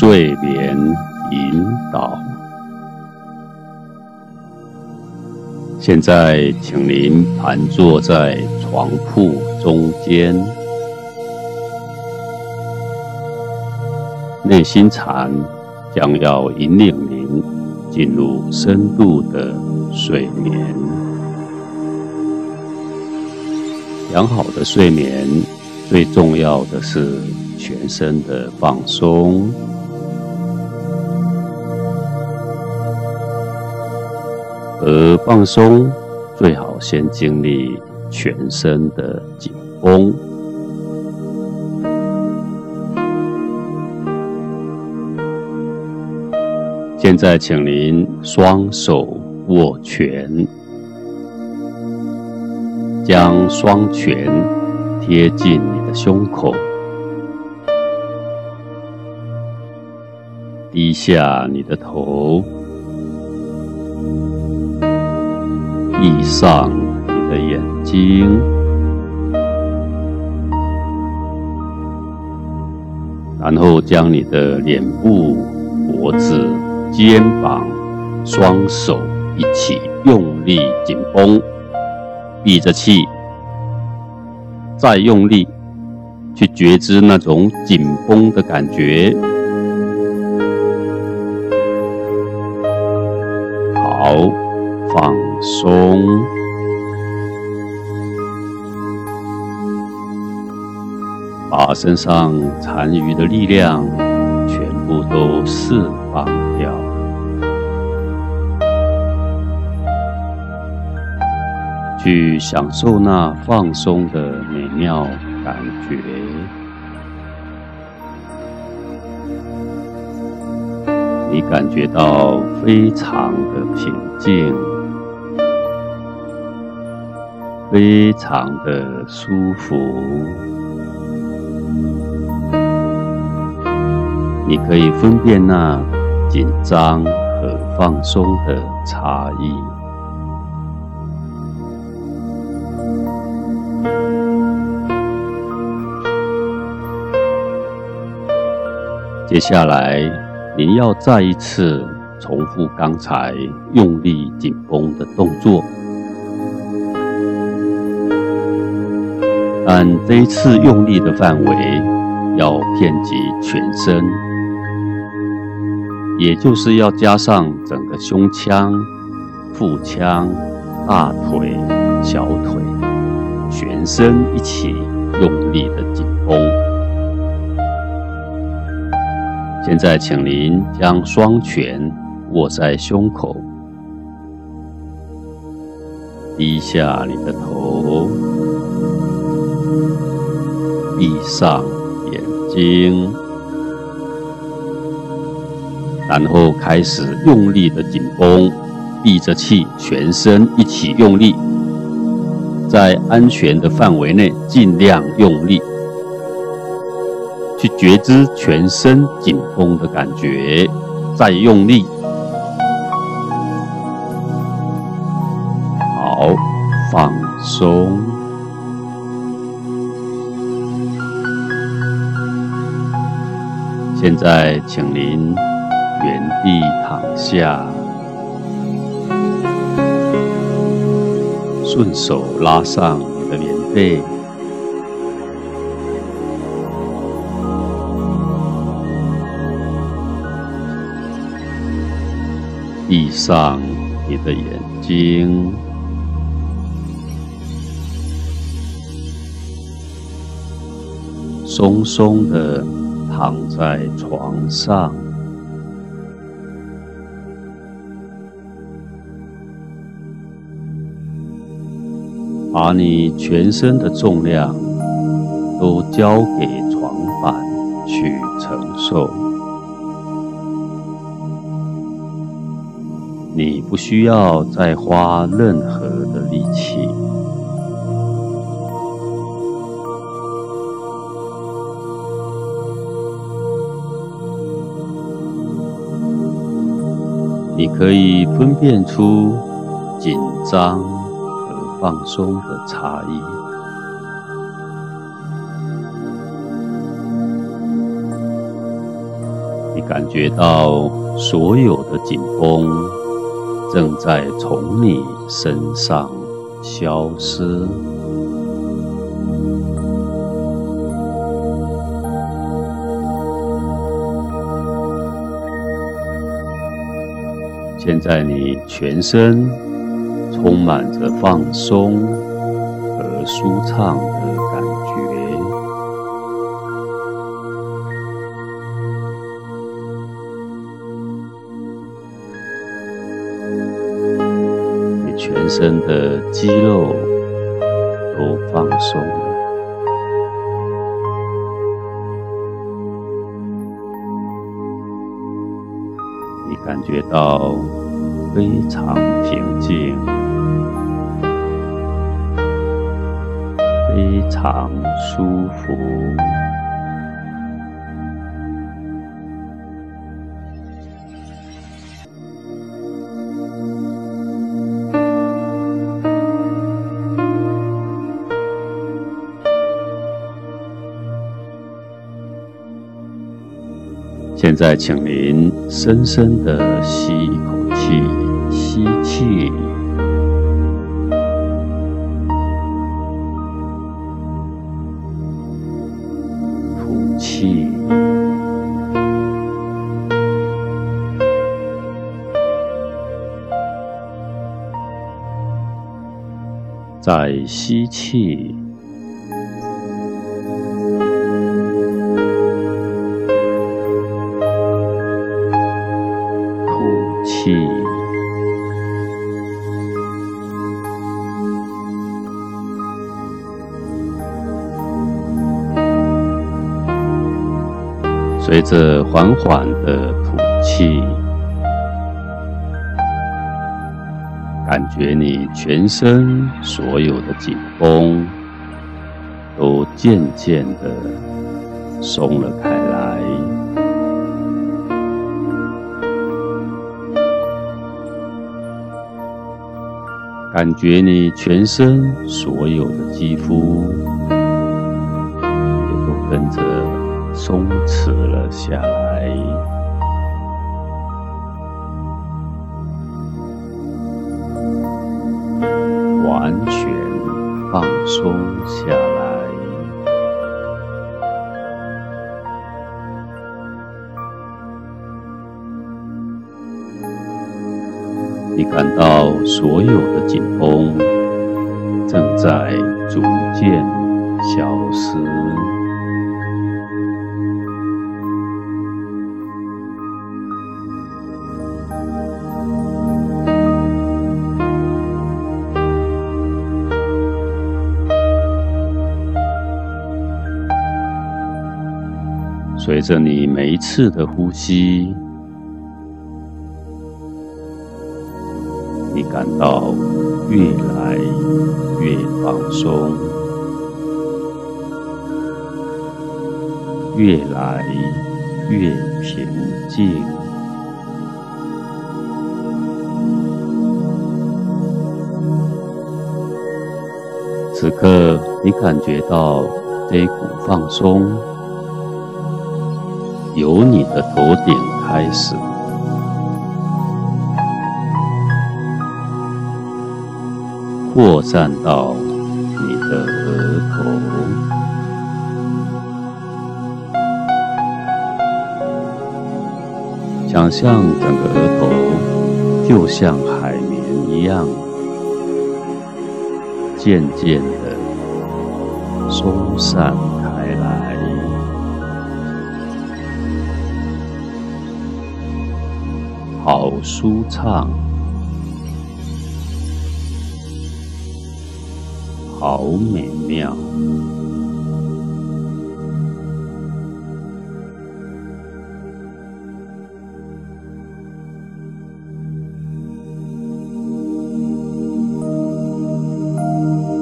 睡眠引导。现在，请您盘坐在床铺中间，内心禅将要引领您进入深度的睡眠。良好的睡眠，最重要的是全身的放松，而放松最好先经历全身的紧绷。现在，请您双手握拳。将双拳贴近你的胸口，低下你的头，闭上你的眼睛，然后将你的脸部、脖子、肩膀、双手一起用力紧绷。闭着气，再用力去觉知那种紧绷的感觉。好，放松，把身上残余的力量全部都释放掉。去享受那放松的美妙感觉，你感觉到非常的平静，非常的舒服，你可以分辨那紧张和放松的差异。接下来，您要再一次重复刚才用力紧绷的动作，但这一次用力的范围要遍及全身，也就是要加上整个胸腔、腹腔、大腿、小腿，全身一起用力的紧绷。现在，请您将双拳握在胸口，低下你的头，闭上眼睛，然后开始用力的紧绷，闭着气，全身一起用力，在安全的范围内尽量用力。去觉知全身紧绷的感觉，再用力，好，放松。现在，请您原地躺下，顺手拉上你的棉被。闭上你的眼睛，松松的躺在床上，把你全身的重量都交给床板去承受。你不需要再花任何的可以分辨出紧张和放松的差异。你感觉到所有的紧绷正在从你身上消失。现在你全身充满着放松和舒畅的感觉，你全身的肌肉都放松了。感觉到非常平静，非常舒服。在，请您深深的吸一口气，吸气，吐气，再吸。气，随着缓缓的吐气，感觉你全身所有的紧绷都渐渐的松了开来。感觉你全身所有的肌肤也都跟着松弛了下来，完全放松下来。你感到所有的紧绷正在逐渐消失，随着你每一次的呼吸。你感到越来越放松，越来越平静。此刻，你感觉到这一股放松，由你的头顶开始。扩散到你的额头，想象整个额头就像海绵一样，渐渐的松散舒畅。好美妙！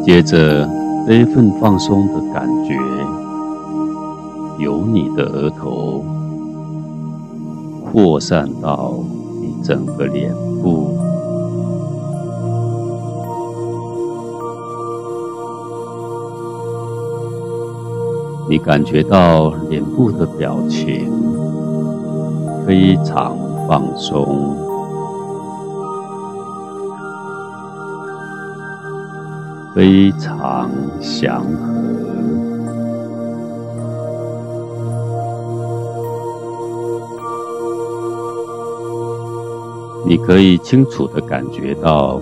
接着，这一份放松的感觉，由你的额头扩散到整个脸部。你感觉到脸部的表情非常放松，非常祥和。你可以清楚的感觉到，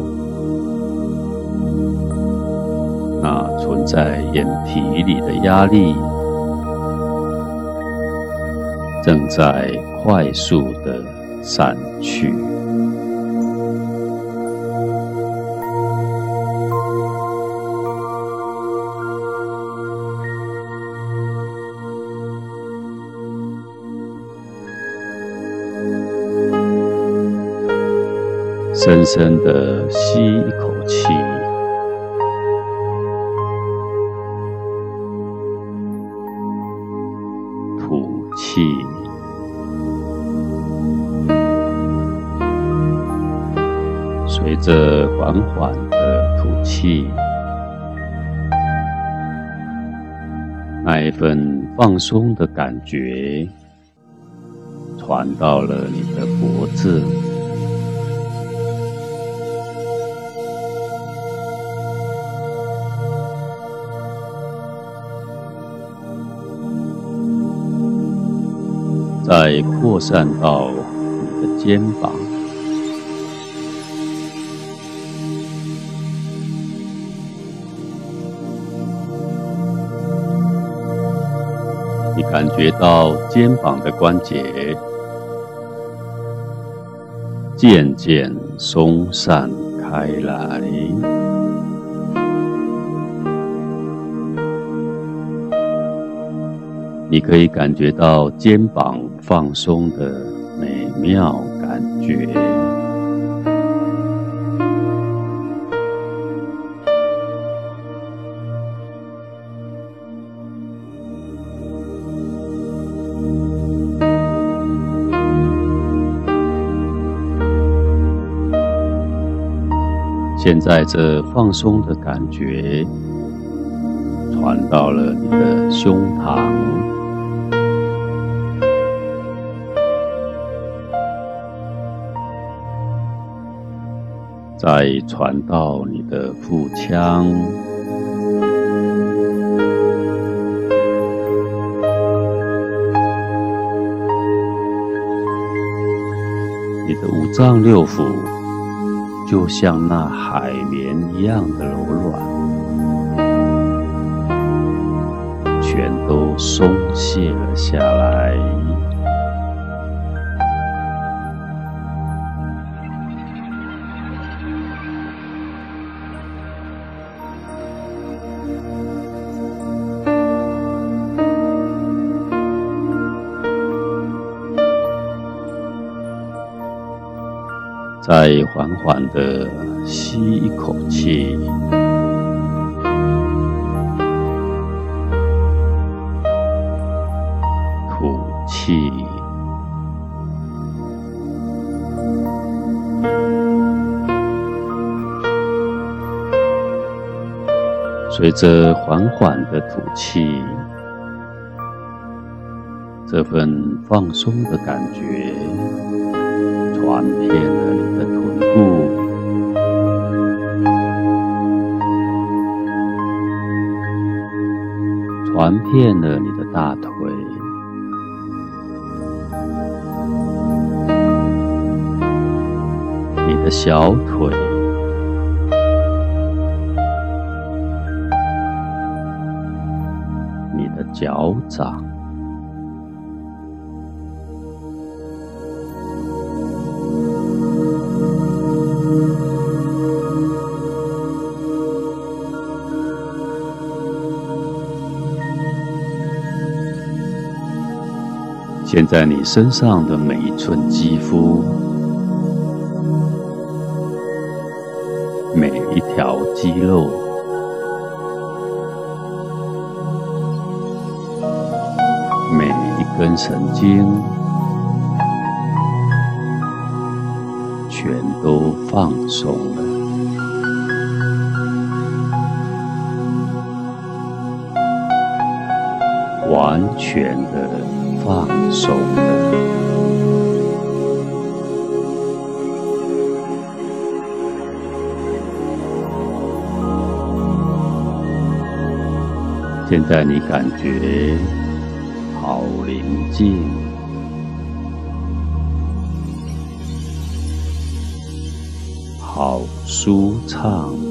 那存在眼皮里的压力，正在快速的散去。深深的吸一口气，吐气，随着缓缓的吐气，那一份放松的感觉传到了你的脖子。再扩散到你的肩膀，你感觉到肩膀的关节渐渐松散开来。你可以感觉到肩膀放松的美妙感觉，现在这放松的感觉传到了你的胸膛。再传到你的腹腔，你的五脏六腑就像那海绵一样的柔软，全都松懈了下来。再缓缓的吸一口气，吐气，随着缓缓的吐气，这份放松的感觉。传遍了传遍了你的大腿，你的小腿，你的脚掌。现在你身上的每一寸肌肤，每一条肌肉，每一根神经，全都放松了，完全的。放松的，现在你感觉好宁静。好舒畅。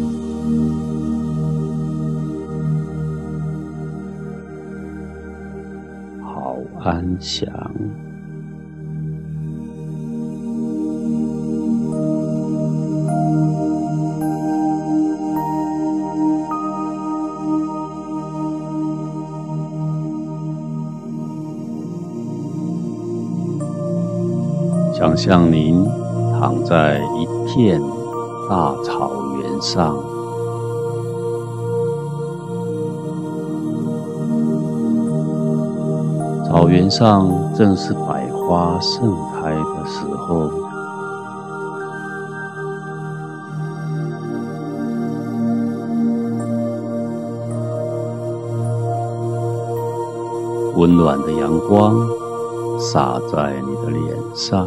安详。想象您躺在一片大草原上，草原上正是百花盛开的时候，温暖的阳光洒在你的脸上。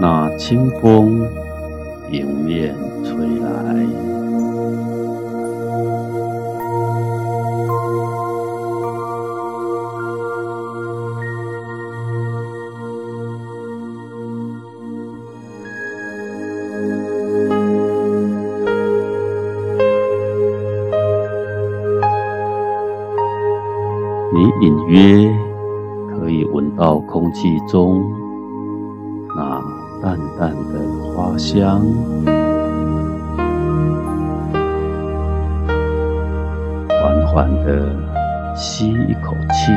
那清风迎面吹来，你隐约可以闻到空气中香，缓缓的吸一口气，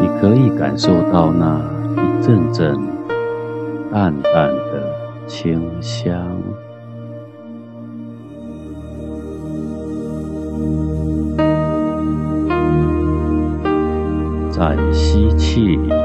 你可以感受到那一阵阵淡淡的清香。吸气，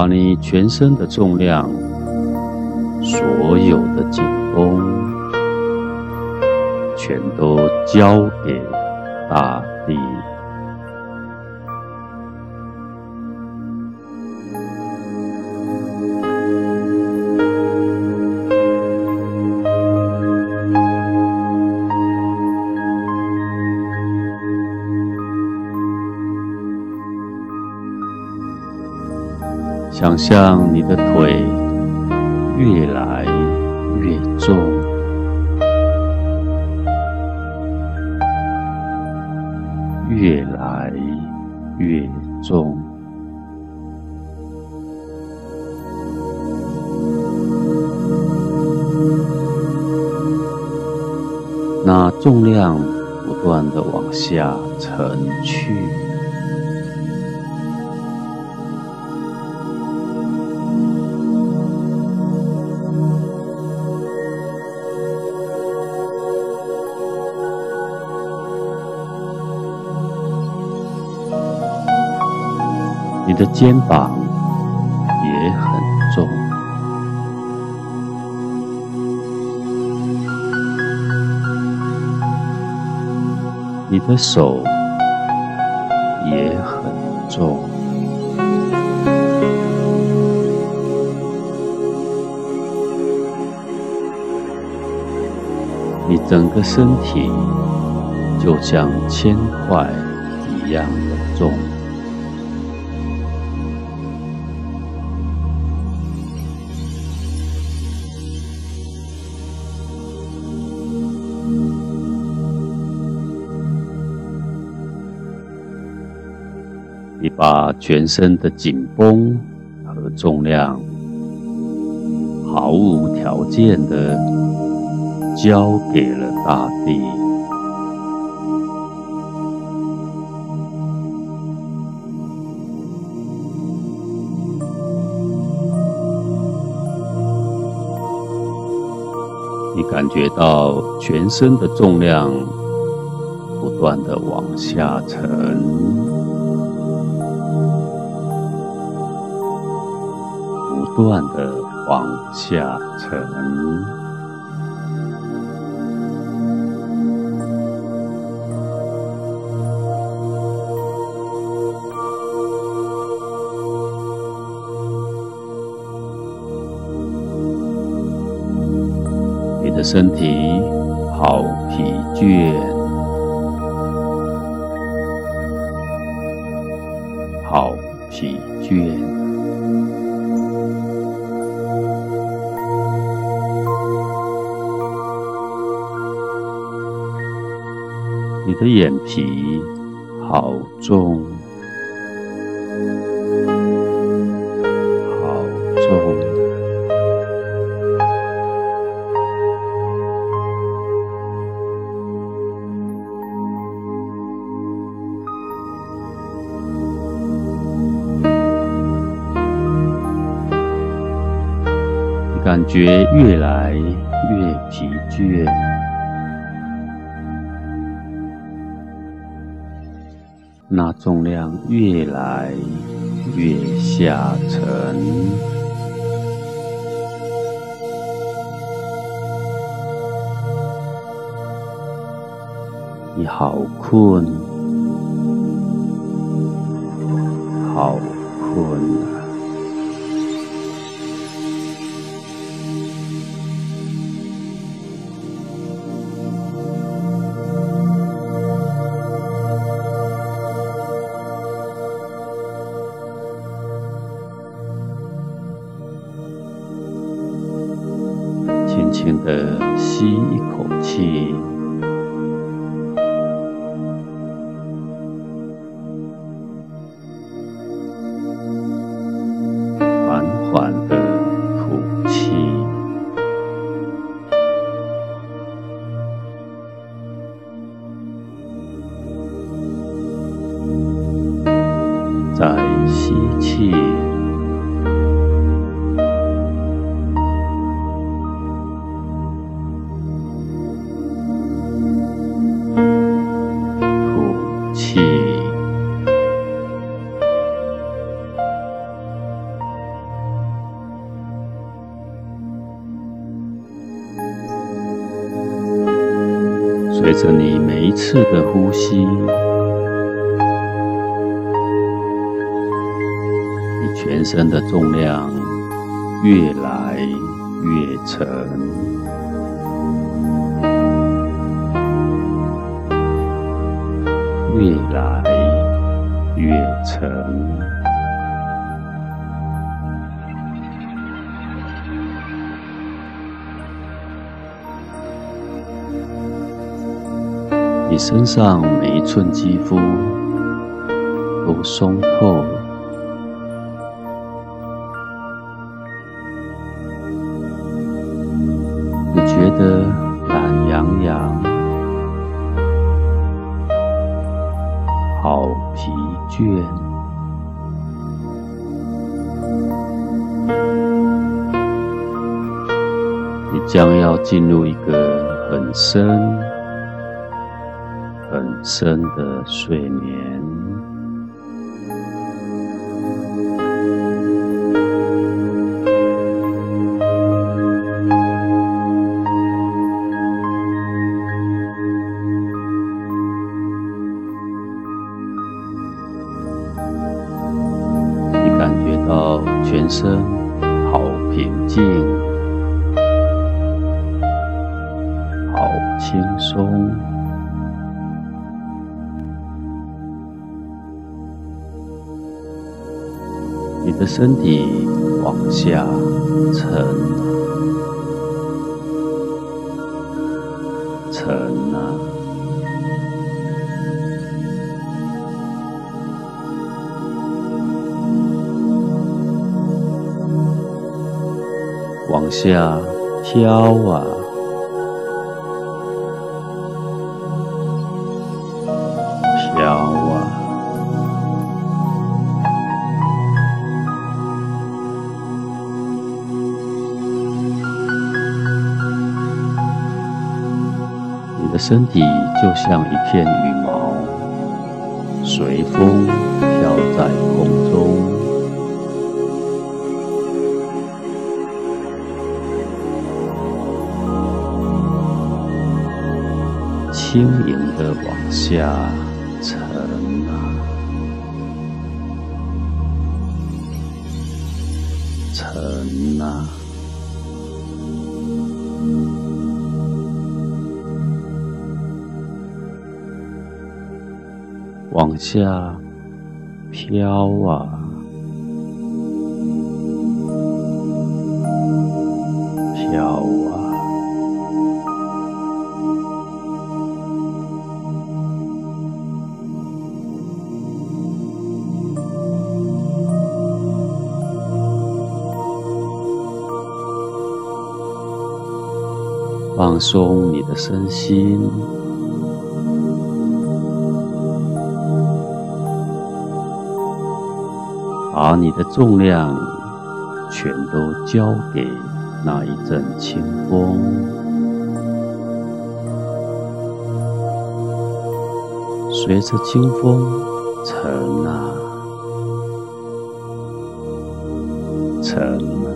把你全身的重量，所有的紧绷，全都交给大象你的腿越来越重，越来越重，那重量不断的往下沉去。你的肩膀也很重。你的手也很重。你整个身体就像铅块一样的重。把全身的紧绷和重量毫无条件的交给了大地。你感觉到全身的重量不断的往下沉。断的往下沉，你的身体好疲倦，好疲倦。的眼皮好重，好重。感觉越来那重量越来越下沉，你好困，轻轻的吸一口气，身上每一寸肌肤都松透了，你觉得懒洋洋，好疲倦，你将要进入一个很深。深的睡眠，你感觉到全身身体往下沉，沉啊，往下飘啊，身体就像一片羽毛，随风飘在空中，轻盈的往下沉啊，沉啊。往下飘啊，飘啊，放松你的身心。把你的重量全都交给那一阵清风，随着清风沉啊沉啊，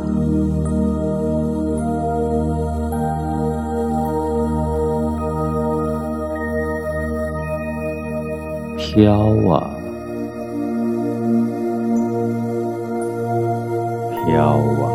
飘啊。飘啊，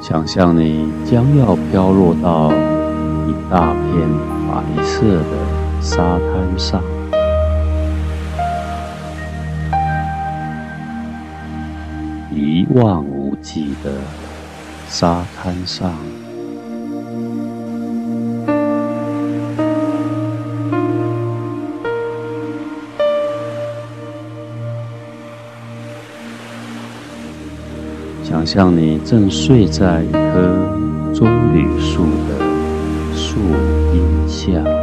想象你将要飘落到一大片白色的。沙滩上，一望无际的沙滩上，想象你正睡在一棵棕榈树的树荫下。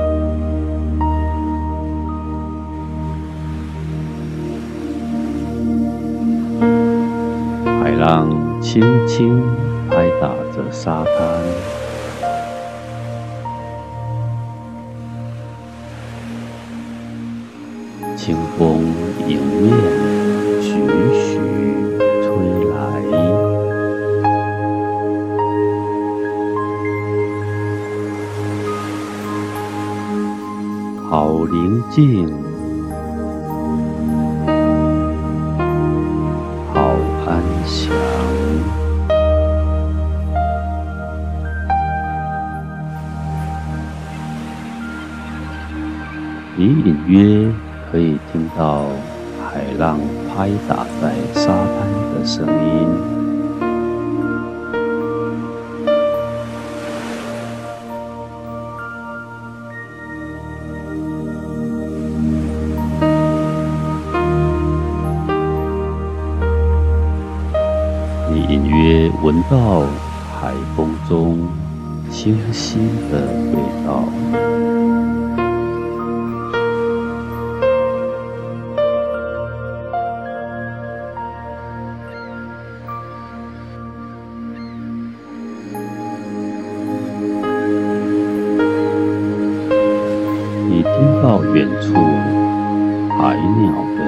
浪轻轻拍打着沙滩，清风迎面徐徐吹来，好宁静。约可以听到海浪拍打海鸟的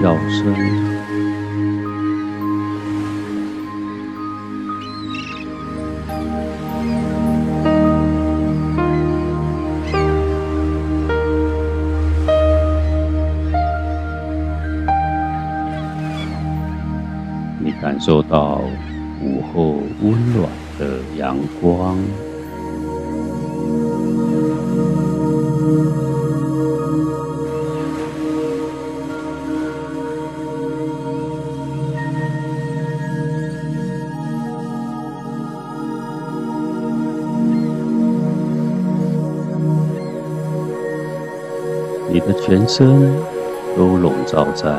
叫声，你感受到午后温暖的阳光。全身都笼罩在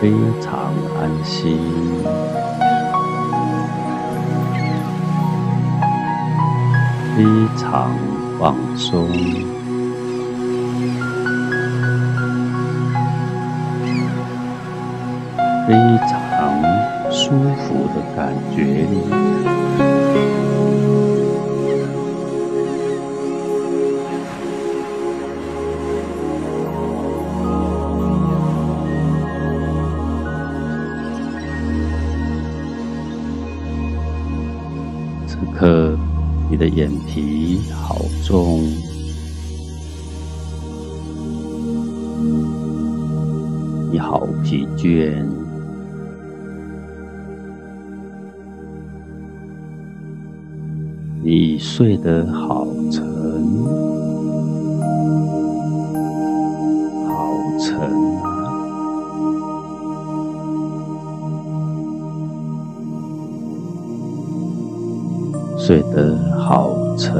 非常安心、非常放松、非常舒服的感觉里。眼皮好重，你好疲倦，你睡得好沉，好沉。啊！睡得好沉，